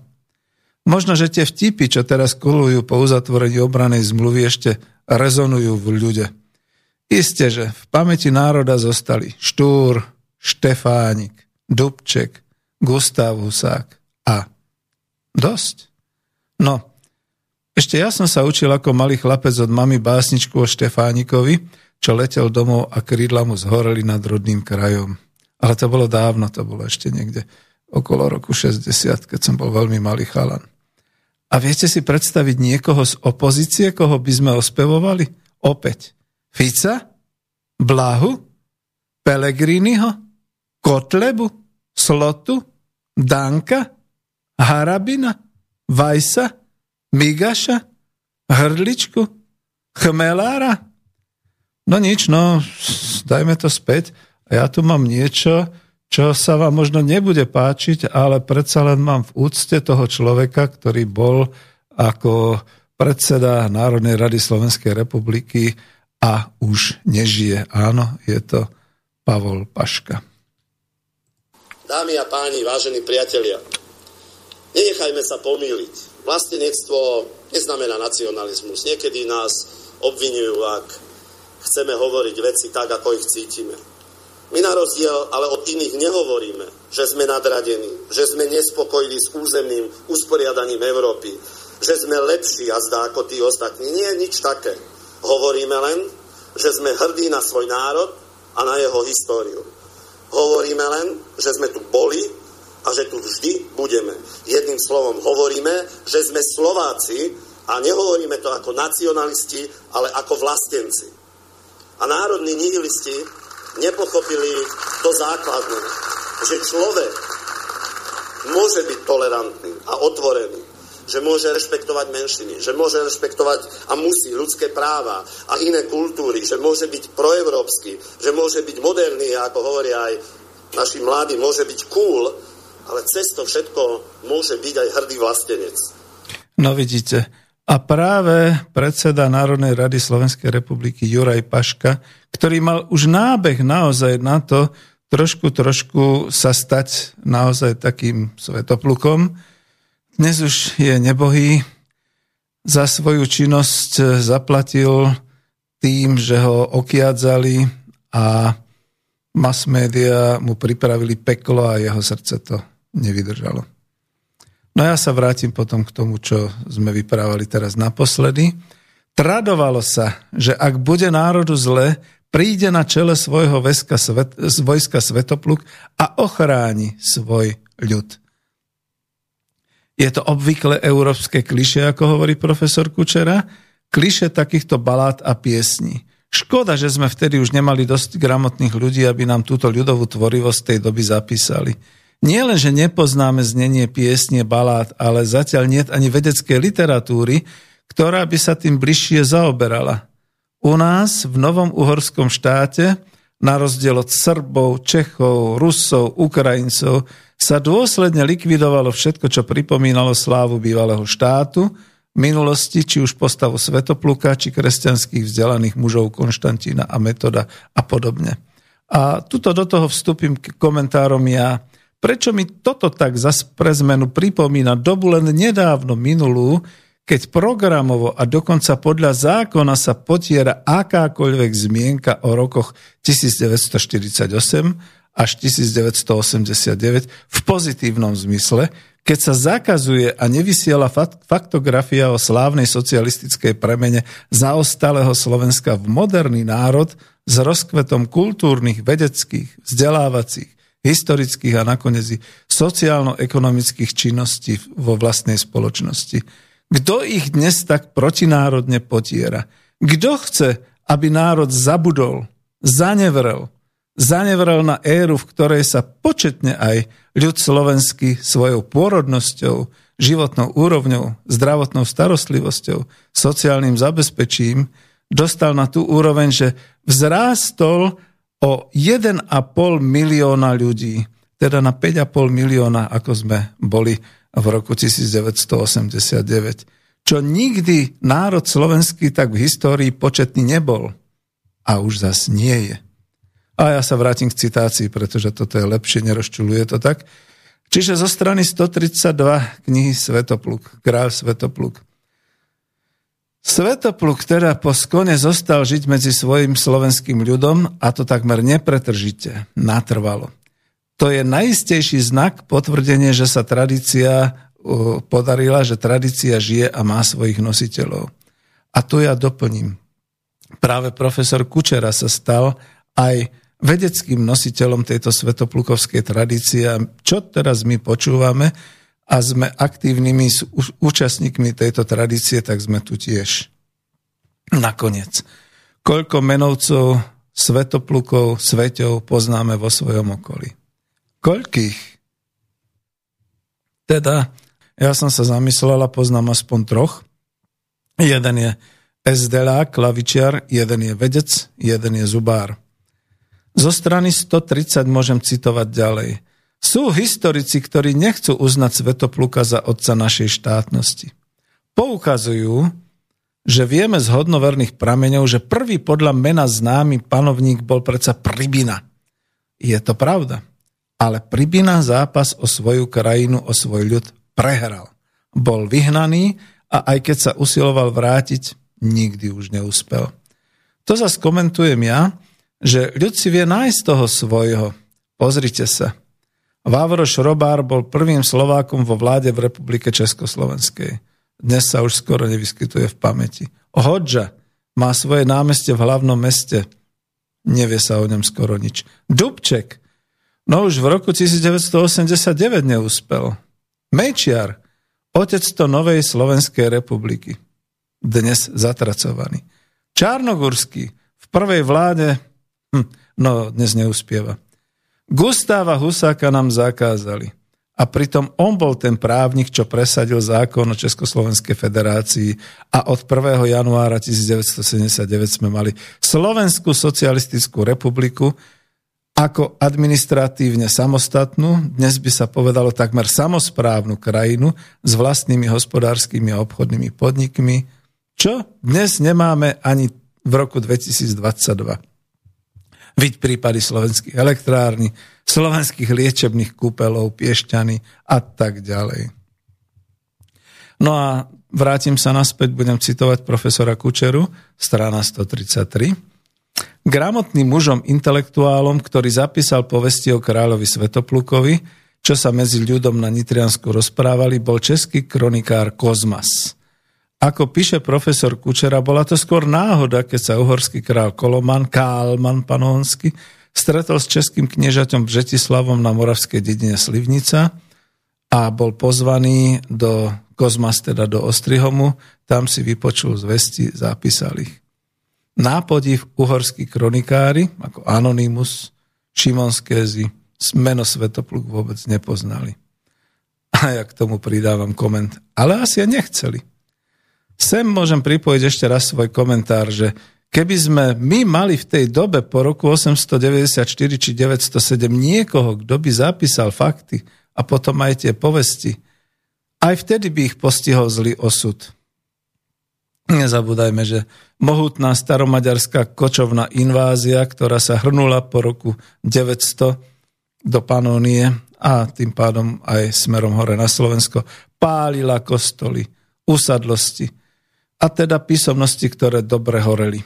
Speaker 1: Možno, že tie vtipy, čo teraz kolujú po uzatvorení obranej zmluvy, ešte rezonujú v ľude. Isté, že v pamäti národa zostali Štúr, Štefánik, Dubček, Gustav Husák a dosť. No, ešte ja som sa učil ako malý chlapec od mamy básničku o Štefánikovi, čo letel domov a krídla mu zhoreli nad rodným krajom. Ale to bolo dávno, to bolo ešte niekde okolo roku 60, keď som bol veľmi malý chalan. A viete si predstaviť niekoho z opozície, koho by sme ospevovali? Opäť. Fica? Blahu? Pelegriniho? Kotlebu? Slotu? Danka, Harabina, Vajsa, Migaša, Hrdličku, Chmelára. No nič, no, dajme to späť. Ja tu mám niečo, čo sa vám možno nebude páčiť, ale predsa len mám v úcte toho človeka, ktorý bol ako predseda Národnej rady Slovenskej republiky a už nežije. Áno, je to Pavol Paška.
Speaker 4: Dámy a páni, vážení priatelia, nenechajme sa pomýliť. Vlastenectvo neznamená nacionalizmus. Niekedy nás obvinujú, ak chceme hovoriť veci tak, ako ich cítime. My na rozdiel ale od iných nehovoríme, že sme nadradení, že sme nespokojní s územným usporiadaním Európy, že sme lepší jazda ako tí ostatní. Nie, nič také. Hovoríme len, že sme hrdí na svoj národ a na jeho históriu. Hovoríme len, že sme tu boli a že tu vždy budeme. Jedným slovom hovoríme, že sme Slováci a nehovoríme to ako nacionalisti, ale ako vlastenci. A národní nihilisti nepochopili to základné, že človek môže byť tolerantný a otvorený, že môže rešpektovať menšiny, že môže rešpektovať a musí ľudské práva a iné kultúry, že môže byť proevropský, že môže byť moderný, ako hovoria aj naši mladí, môže byť cool, ale cez to všetko môže byť aj hrdý vlastenec.
Speaker 1: No vidíte, a práve predseda Národnej rady Slovenskej republiky Juraj Paška, ktorý mal už nábeh naozaj na to, trošku, trošku sa stať naozaj takým svetoplukom, dnes už je nebohý, za svoju činnosť zaplatil tým, že ho okiadzali a mass media mu pripravili peklo a jeho srdce to nevydržalo. No ja sa vrátim potom k tomu, čo sme vyprávali teraz naposledy. Tradovalo sa, že ak bude národu zle, príde na čele svojho vojska, svet, vojska Svetopluk a ochráni svoj ľud. Je to obvykle európske kliše, ako hovorí profesor Kučera, kliše takýchto balát a piesní. Škoda, že sme vtedy už nemali dosť gramotných ľudí, aby nám túto ľudovú tvorivosť tej doby zapísali. Nie len, že nepoznáme znenie piesne, balát, ale zatiaľ nie ani vedeckej literatúry, ktorá by sa tým bližšie zaoberala. U nás v Novom uhorskom štáte, na rozdiel od Srbov, Čechov, Rusov, Ukrajincov, sa dôsledne likvidovalo všetko, čo pripomínalo slávu bývalého štátu, minulosti, či už postavu Svetopluka, či kresťanských vzdelaných mužov Konštantína a Metoda a podobne. A tuto do toho vstúpim k komentárom ja. Prečo mi toto tak zas pre zmenu pripomína dobu len nedávno minulú, keď programovo a dokonca podľa zákona sa potiera akákoľvek zmienka o rokoch 1948 až 1989 v pozitívnom zmysle, keď sa zakazuje a nevysiela faktografia o slávnej socialistickej premene zaostalého Slovenska v moderný národ s rozkvetom kultúrnych, vedeckých, vzdelávacích, historických a nakoniec sociálno-ekonomických činností vo vlastnej spoločnosti. Kto ich dnes tak protinárodne potiera? Kto chce, aby národ zabudol, zanevrel, zanevrel na éru, v ktorej sa početne aj ľud slovenský svojou pôrodnosťou, životnou úrovňou, zdravotnou starostlivosťou, sociálnym zabezpečím dostal na tú úroveň, že vzrástol o 1,5 milióna ľudí, teda na 5,5 milióna, ako sme boli v roku 1989. Čo nikdy národ slovenský tak v histórii početný nebol. A už zas nie je. A ja sa vrátim k citácii, pretože toto je lepšie, nerozčuluje to tak. Čiže zo strany 132 knihy Svetopluk, kráľ Svetopluk. Svetopluk teda po skone zostal žiť medzi svojim slovenským ľudom a to takmer nepretržite, natrvalo. To je najistejší znak, potvrdenie, že sa tradícia podarila, že tradícia žije a má svojich nositeľov. A tu ja doplním. Práve profesor Kučera sa stal aj vedeckým nositeľom tejto svetoplukovskej tradície. Čo teraz my počúvame, a sme aktívnymi účastníkmi tejto tradície, tak sme tu tiež. Nakoniec, koľko menovcov, svetoplukov, sveťov poznáme vo svojom okolí? Koľkých? Teda, ja som sa zamyslel a poznám aspoň troch. Jeden je SDLA, klavičiar, jeden je vedec, jeden je zubár. Zo strany 130 môžem citovať ďalej. Sú historici, ktorí nechcú uznať Svetopluka za otca našej štátnosti. Poukazujú, že vieme z hodnoverných prameňov, že prvý podľa mena známy panovník bol predsa Pribina. Je to pravda. Ale Pribina zápas o svoju krajinu, o svoj ľud prehral. Bol vyhnaný a aj keď sa usiloval vrátiť, nikdy už neúspel. To zase komentujem ja, že ľud si vie nájsť toho svojho. Pozrite sa. Vávroš Robár bol prvým Slovákom vo vláde v Republike Československej. Dnes sa už skoro nevyskytuje v pamäti. Hodža má svoje námestie v hlavnom meste. Nevie sa o ňom skoro nič. Dubček. No už v roku 1989 neúspel. Mečiar. Otec to novej Slovenskej republiky. Dnes zatracovaný. Čárnogurský. V prvej vláde Hm, no, dnes neuspieva. Gustáva Husáka nám zakázali. A pritom on bol ten právnik, čo presadil zákon o Československej federácii a od 1. januára 1979 sme mali Slovenskú socialistickú republiku ako administratívne samostatnú, dnes by sa povedalo takmer samosprávnu krajinu s vlastnými hospodárskymi a obchodnými podnikmi, čo dnes nemáme ani v roku 2022. Viď prípady slovenských elektrárny, slovenských liečebných kúpelov, piešťany a tak ďalej. No a vrátim sa naspäť, budem citovať profesora Kučeru, strana 133. Gramotným mužom, intelektuálom, ktorý zapísal povesti o kráľovi Svetoplukovi, čo sa medzi ľudom na Nitriansku rozprávali, bol český kronikár Kozmas. Ako píše profesor Kučera, bola to skôr náhoda, keď sa uhorský král Koloman, Kálman panónsky, stretol s českým kniežaťom Břetislavom na moravskej dedine Slivnica a bol pozvaný do Kozmas, teda do Ostrihomu, tam si vypočul zvesti, zapísal ich. Nápodiv uhorskí kronikári, ako Anonymus, Šimon Skézy, meno Svetopluk vôbec nepoznali. A ja k tomu pridávam koment. Ale asi aj nechceli. Sem môžem pripojiť ešte raz svoj komentár, že keby sme my mali v tej dobe po roku 894 či 907 niekoho, kto by zapísal fakty a potom aj tie povesti, aj vtedy by ich postihol zlý osud. Nezabúdajme, že mohutná staromaďarská kočovná invázia, ktorá sa hrnula po roku 900 do Panónie a tým pádom aj smerom hore na Slovensko, pálila kostoly, usadlosti, a teda písomnosti, ktoré dobre horeli.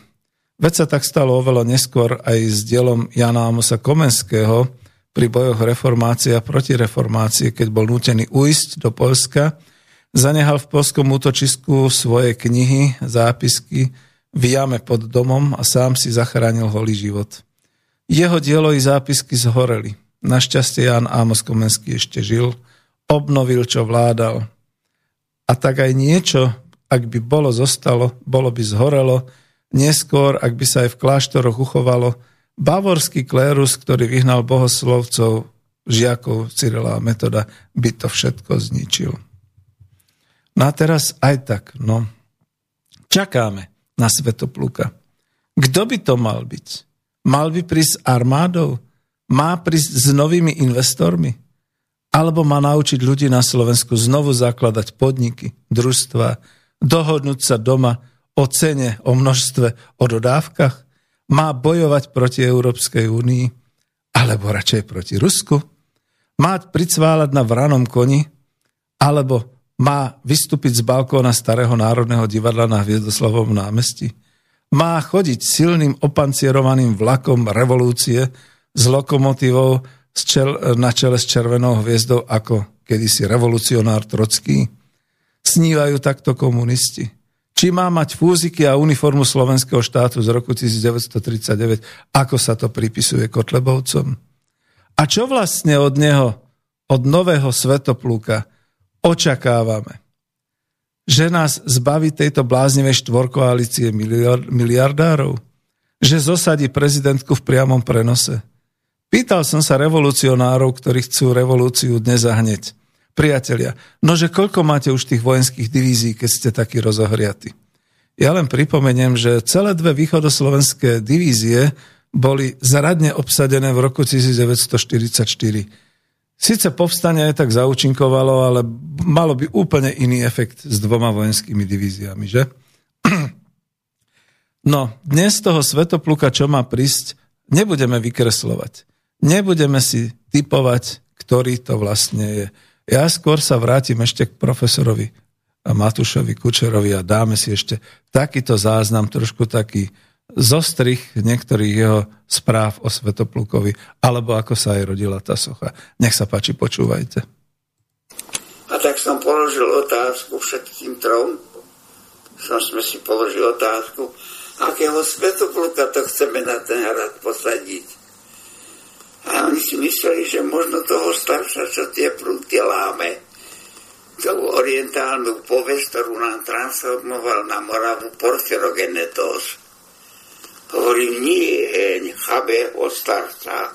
Speaker 1: Veď sa tak stalo oveľa neskôr aj s dielom Jana Amosa Komenského pri bojoch reformácie a protireformácie, keď bol nútený ujsť do Polska, zanehal v polskom útočisku svoje knihy, zápisky v jame pod domom a sám si zachránil holý život. Jeho dielo i zápisky zhoreli. Našťastie Jan Amos Komenský ešte žil, obnovil, čo vládal. A tak aj niečo ak by bolo zostalo, bolo by zhorelo, neskôr, ak by sa aj v kláštoroch uchovalo, bavorský klérus, ktorý vyhnal bohoslovcov, žiakov Cyrila a Metoda, by to všetko zničil. No a teraz aj tak, no, čakáme na Svetopluka. Kto by to mal byť? Mal by prísť armádou? Má prísť s novými investormi? Alebo má naučiť ľudí na Slovensku znovu zakladať podniky, družstva, dohodnúť sa doma o cene, o množstve, o dodávkach? Má bojovať proti Európskej únii? Alebo radšej proti Rusku? Má pricválať na vranom koni? Alebo má vystúpiť z balkóna Starého národného divadla na Hviezdoslavovom námestí? Má chodiť silným opancierovaným vlakom revolúcie s lokomotívou na čele s červenou hviezdou ako kedysi revolucionár Trocký? Snívajú takto komunisti. Či má mať fúziky a uniformu slovenského štátu z roku 1939, ako sa to pripisuje Kotlebovcom? A čo vlastne od neho, od nového svetoplúka, očakávame? Že nás zbaví tejto bláznivej štvorkoalície miliardárov? Že zosadí prezidentku v priamom prenose? Pýtal som sa revolucionárov, ktorí chcú revolúciu dnes a hneď. Priatelia, nože koľko máte už tých vojenských divízií, keď ste takí rozohriatí? Ja len pripomeniem, že celé dve východoslovenské divízie boli zradne obsadené v roku 1944. Sice povstanie aj tak zaučinkovalo, ale malo by úplne iný efekt s dvoma vojenskými divíziami, že? No, dnes toho svetopluka, čo má prísť, nebudeme vykreslovať. Nebudeme si typovať, ktorý to vlastne je. Ja skôr sa vrátim ešte k profesorovi Matušovi Kučerovi a dáme si ešte takýto záznam, trošku taký zostrich niektorých jeho správ o Svetoplukovi, alebo ako sa aj rodila tá socha. Nech sa páči, počúvajte.
Speaker 2: A tak som položil otázku všetkým trom. Som sme si položil otázku, akého svetopluka to chceme na ten hrad posadiť. A oni si mysleli, že možno toho starša, čo tie prúty láme, tú orientálnu povesť, ktorú nám transformoval na Moravu Porfirogenetos. Hovorím, nie, chabého starca,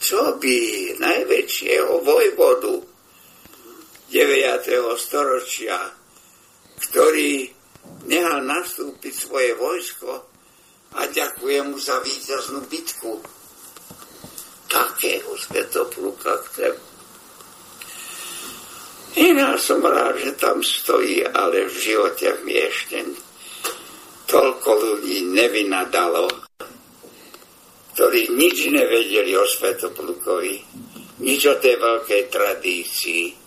Speaker 2: čo by najväčšieho vojvodu 9. storočia, ktorý nehal nastúpiť svoje vojsko a ďakujem mu za víťaznú bitku. Takého svetopluka chcem. Iná som rád, že tam stojí, ale v živote mi ešte toľko ľudí nevynadalo, ktorí nič nevedeli o Svetoplukovi, nič o tej veľkej tradícii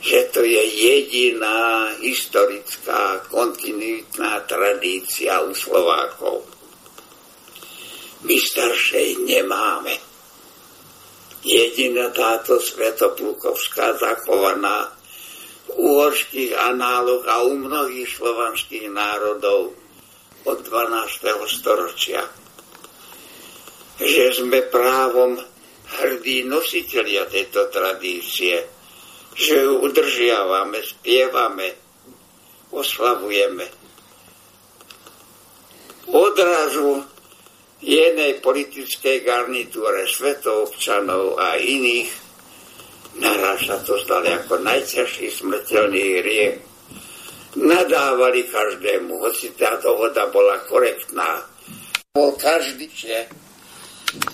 Speaker 2: že to je jediná historická kontinuitná tradícia u Slovákov. My staršej nemáme. Jediná táto svetoplukovská zachovaná v uhorských análoch a u mnohých slovanských národov od 12. storočia. Že sme právom hrdí nositeľia tejto tradície že ju udržiavame, spievame, oslavujeme. Odrazu jednej politickej garnitúre svetovobčanov a iných naraz sa to zdali ako najťažší smrteľný hriech. Nadávali každému, hoci tá dohoda bola korektná. Bol každý, že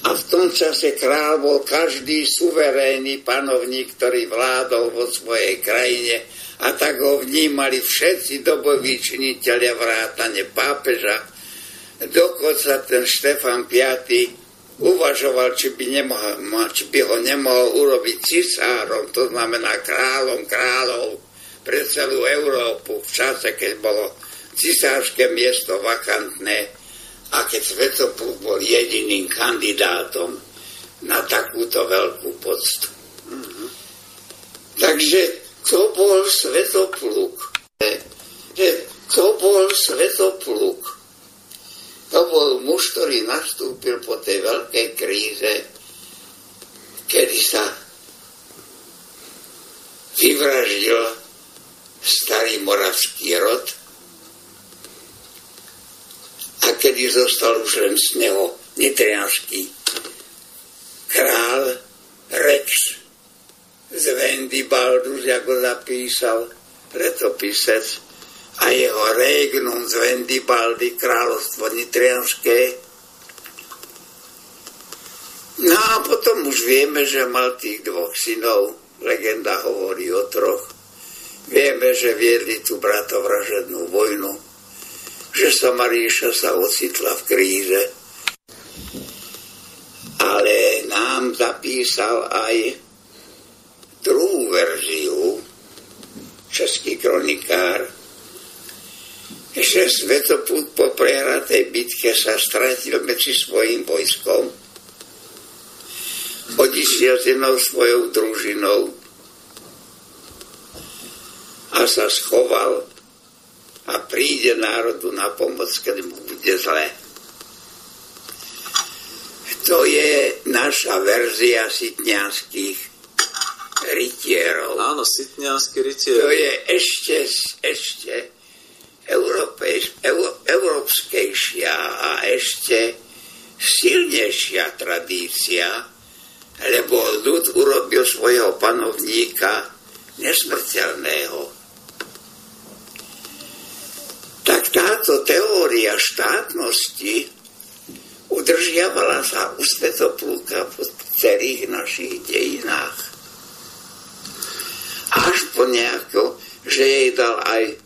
Speaker 2: a v tom čase král bol každý suverénny panovník, ktorý vládol vo svojej krajine a tak ho vnímali všetci doboví činiteľia vrátane pápeža. Dokonca ten Štefan V uvažoval, či by, nemohol, či by ho nemohol urobiť cisárom, to znamená kráľom kráľov pre celú Európu v čase, keď bolo cisárske miesto vakantné a keď Svetopluk bol jediným kandidátom na takúto veľkú poctu. Mm-hmm. Takže to bol Svetopluk. To bol Svetopluk. To bol muž, ktorý nastúpil po tej veľkej kríze, kedy sa vyvraždil starý moravský rod, a kedy zostal už len z neho nitrianský král Rex z Vendibaldus, ako zapísal letopisec, a jeho regnum z Vendibaldy, kráľovstvo nitrianské. No a potom už vieme, že mal tých dvoch synov, legenda hovorí o troch. Vieme, že viedli tú bratovražednú vojnu že sa Maríša sa ocitla v kríze. Ale nám zapísal aj druhú verziu, český kronikár, že Svetoput po prehratej bitke sa stratil medzi svojim vojskom, odišiel s jednou svojou družinou a sa schoval a príde národu na pomoc, keď mu bude zle. To je naša verzia sitňanských rytierov.
Speaker 3: Áno, sitňanský rytier.
Speaker 2: To je ešte, ešte európejš, euró, európskejšia a ešte silnejšia tradícia, lebo ľud urobil svojho panovníka nesmrteľného tak táto teória štátnosti udržia udržiavala sa u Svetoplúka v celých našich dejinách. Až po nejako, že jej dal aj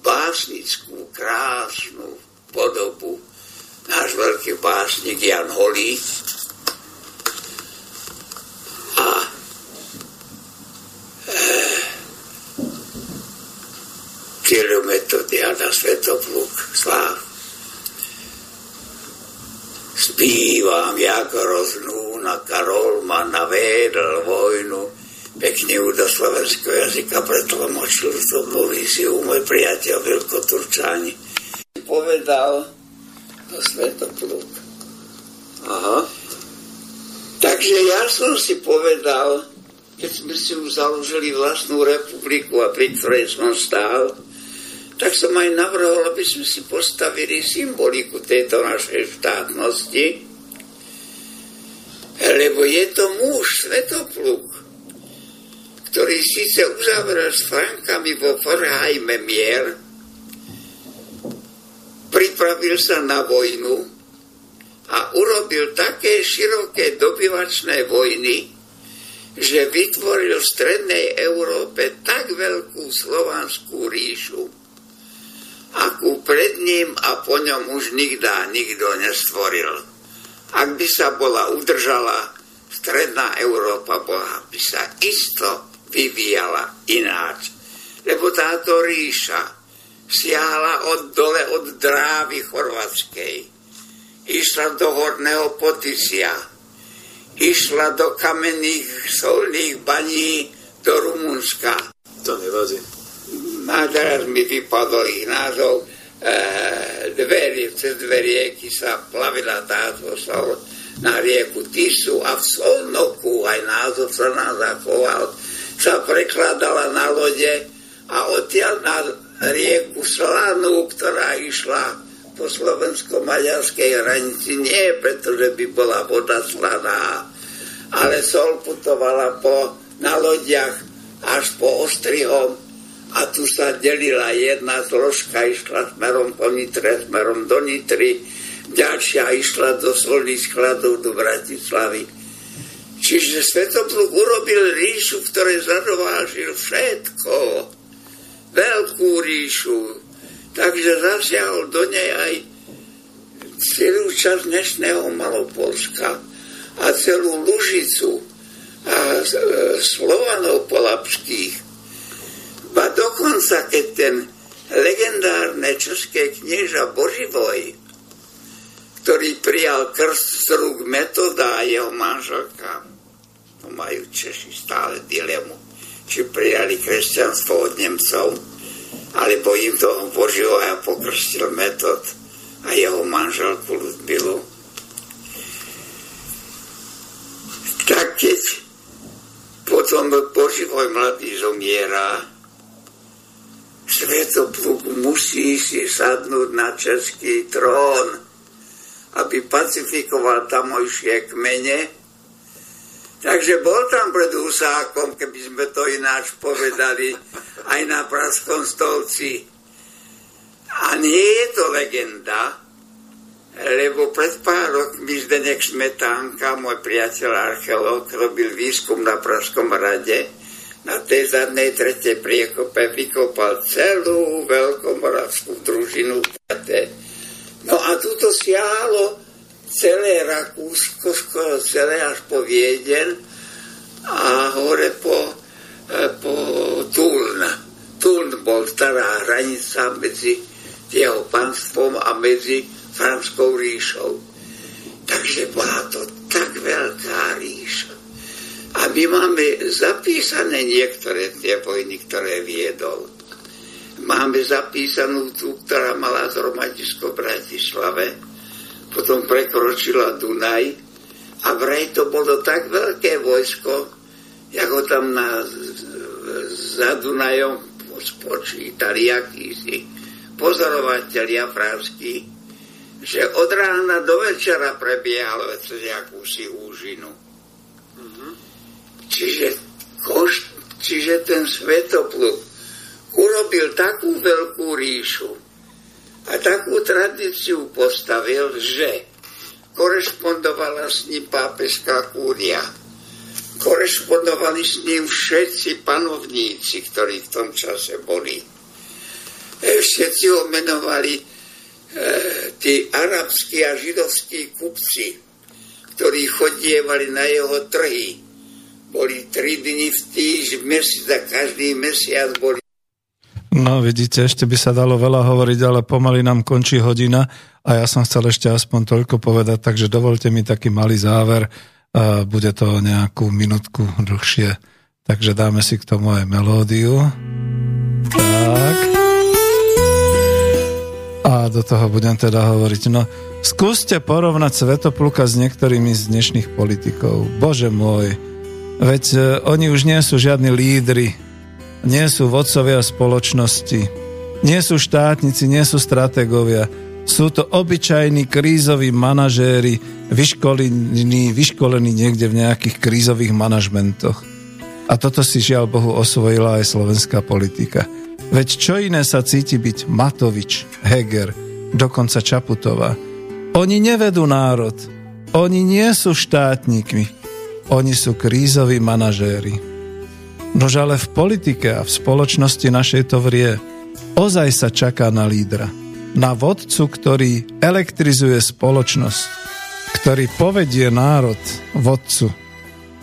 Speaker 2: básnickú, krásnu podobu náš veľký básnik Jan Holík, a e, kilometodiada Svetopluk sláv. Spívam, jak roznúna Navédal vojnu, pekne ju do slovenského jazyka pretlmočil to u môj priateľ Vilko Turčáni. Povedal do Svetopluk. Aha. Takže ja som si povedal, keď sme si už založili vlastnú republiku a pri ktorej som stál, tak som aj navrhol, aby sme si postavili symboliku tejto našej štátnosti, lebo je to muž, svetopluk, ktorý síce uzavrel s Frankami vo Forhajme mier, pripravil sa na vojnu, a urobil také široké dobyvačné vojny, že vytvoril v strednej Európe tak veľkú slovanskú ríšu, akú pred ním a po ňom už nikdá nikto nestvoril. Ak by sa bola udržala, stredná Európa bola by sa isto vyvíjala ináč. Lebo táto ríša siahla od dole od drávy chorvatskej išla do horného Potisia, išla do kamenných solných baní do Rumunska.
Speaker 3: To nevadí.
Speaker 2: A teraz mi vypadol ich názov. E, dveri, cez dve rieky sa plavila táto sol na rieku Tisu a v Solnoku aj názov sa nám zachoval. Sa prekladala na lode a odtiaľ na rieku Slanu, ktorá išla po slovensko-maďarskej hranici nie preto, že by bola voda slaná, ale sol putovala po, na lodiach až po Ostrihom a tu sa delila jedna zložka, išla smerom po Nitre, smerom do Nitry, ďalšia išla do solných skladov do Bratislavy. Čiže Svetopluk urobil ríšu, v ktorej zadovážil všetko. Veľkú ríšu, Takže zasiahol do nej aj celú časť dnešného Malopolska a celú Lužicu a e, Slovanov polapských. Ba dokonca, keď ten legendárne české knieža Boživoj, ktorý prijal krst z rúk metoda a jeho manželka, to majú Češi stále dilemu, či prijali kresťanstvo od Nemcov, alebo im toho Božieho pokrstil metod a jeho manželku Ludmilu. Tak keď potom Boživoj mladý zomiera, Svetopluk musí si sadnúť na český trón, aby pacifikoval tamojšie kmene, Takže bol tam pred Husákom, keby sme to ináč povedali, aj na Praskom stolci. A nie je to legenda, lebo pred pár rokmi Zdenek Smetánka, môj priateľ archeológ, robil výskum na Praskom rade, na tej zadnej tretej priekope vykopal celú veľkomoravskú družinu. No a tuto siahalo celé Rakúsko, skoro celé až po Vieden a hore po, e, po Tuln. Tuln bol stará hranica medzi jeho panstvom a medzi Franskou ríšou. Takže bola to tak veľká ríša. A my máme zapísané niektoré tie vojny, ktoré viedol. Máme zapísanú tú, ktorá mala zhromadisko v Bratislave potom prekročila Dunaj a vraj to bolo tak veľké vojsko, ako tam na, za Dunajom spočítali akýsi pozorovateľia franskí, že od rána do večera prebiehalo cez akúsi úžinu. Čiže, koš, čiže ten svetopluk urobil takú veľkú ríšu, a takú tradíciu postavil, že korešpondovala s ním pápežská kúria. Korešpondovali s ním všetci panovníci, ktorí v tom čase boli. E, všetci ho menovali e, tí arabskí a židovskí kupci, ktorí chodievali na jeho trhy. Boli tri dni v týž, mesiac každý mesiac boli
Speaker 1: No vidíte, ešte by sa dalo veľa hovoriť, ale pomaly nám končí hodina a ja som chcel ešte aspoň toľko povedať, takže dovolte mi taký malý záver. Bude to nejakú minútku dlhšie, takže dáme si k tomu aj melódiu. Tak. A do toho budem teda hovoriť. No, skúste porovnať Svetopluka s niektorými z dnešných politikov. Bože môj, veď e, oni už nie sú žiadni lídry, nie sú vodcovia spoločnosti, nie sú štátnici, nie sú stratégovia, sú to obyčajní krízoví manažéri, vyškolení, vyškolení niekde v nejakých krízových manažmentoch. A toto si žiaľ Bohu osvojila aj slovenská politika. Veď čo iné sa cíti byť Matovič, Heger, dokonca Čaputová. Oni nevedú národ, oni nie sú štátnikmi, oni sú krízoví manažéri. Nož ale v politike a v spoločnosti našej to vrie. Ozaj sa čaká na lídra. Na vodcu, ktorý elektrizuje spoločnosť. Ktorý povedie národ vodcu.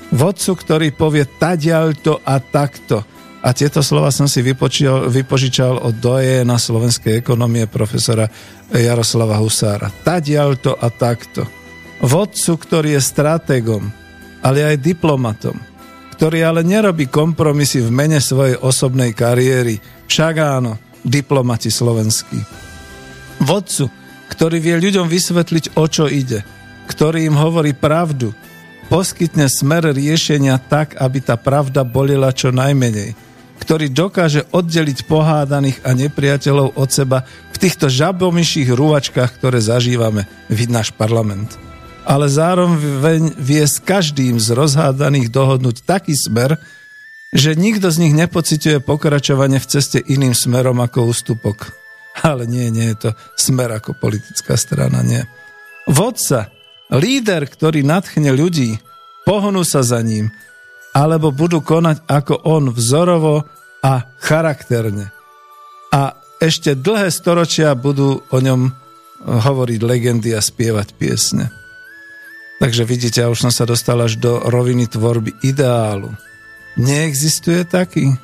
Speaker 1: Vodcu, ktorý povie tadiaľ to a takto. A tieto slova som si vypočíal, vypožičal od doje na slovenskej ekonomie profesora Jaroslava Husára. Tadiaľ to a takto. Vodcu, ktorý je stratégom, ale aj diplomatom ktorý ale nerobí kompromisy v mene svojej osobnej kariéry. Však áno, diplomati slovenskí. Vodcu, ktorý vie ľuďom vysvetliť, o čo ide, ktorý im hovorí pravdu, poskytne smer riešenia tak, aby tá pravda bolila čo najmenej, ktorý dokáže oddeliť pohádaných a nepriateľov od seba v týchto žabomyších rúvačkách, ktoré zažívame. Vid náš parlament ale zároveň vie s každým z rozhádaných dohodnúť taký smer, že nikto z nich nepociťuje pokračovanie v ceste iným smerom ako ústupok. Ale nie, nie je to smer ako politická strana, nie. Vodca, líder, ktorý nadchne ľudí, pohnú sa za ním, alebo budú konať ako on vzorovo a charakterne. A ešte dlhé storočia budú o ňom hovoriť legendy a spievať piesne. Takže vidíte, ja už som sa dostal až do roviny tvorby ideálu. Neexistuje taký?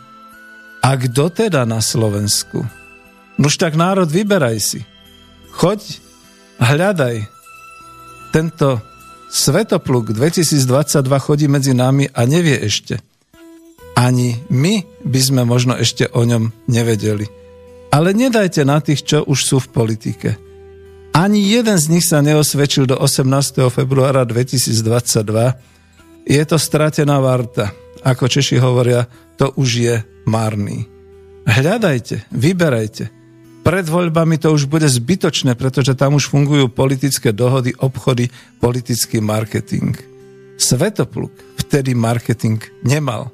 Speaker 1: A kto teda na Slovensku? Nuž tak národ, vyberaj si. Choď, hľadaj. Tento Svetopluk 2022 chodí medzi nami a nevie ešte. Ani my by sme možno ešte o ňom nevedeli. Ale nedajte na tých, čo už sú v politike. Ani jeden z nich sa neosvedčil do 18. februára 2022. Je to stratená varta. Ako Češi hovoria, to už je márny. Hľadajte, vyberajte. Pred voľbami to už bude zbytočné, pretože tam už fungujú politické dohody, obchody, politický marketing. Svetopluk vtedy marketing nemal.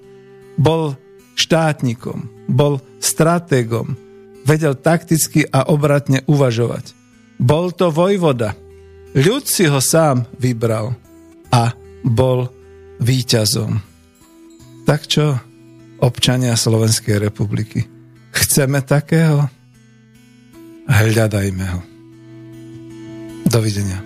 Speaker 1: Bol štátnikom, bol stratégom, vedel takticky a obratne uvažovať. Bol to vojvoda. Ľud si ho sám vybral a bol víťazom. Tak čo, občania Slovenskej republiky? Chceme takého? Hľadajme ho. Dovidenia.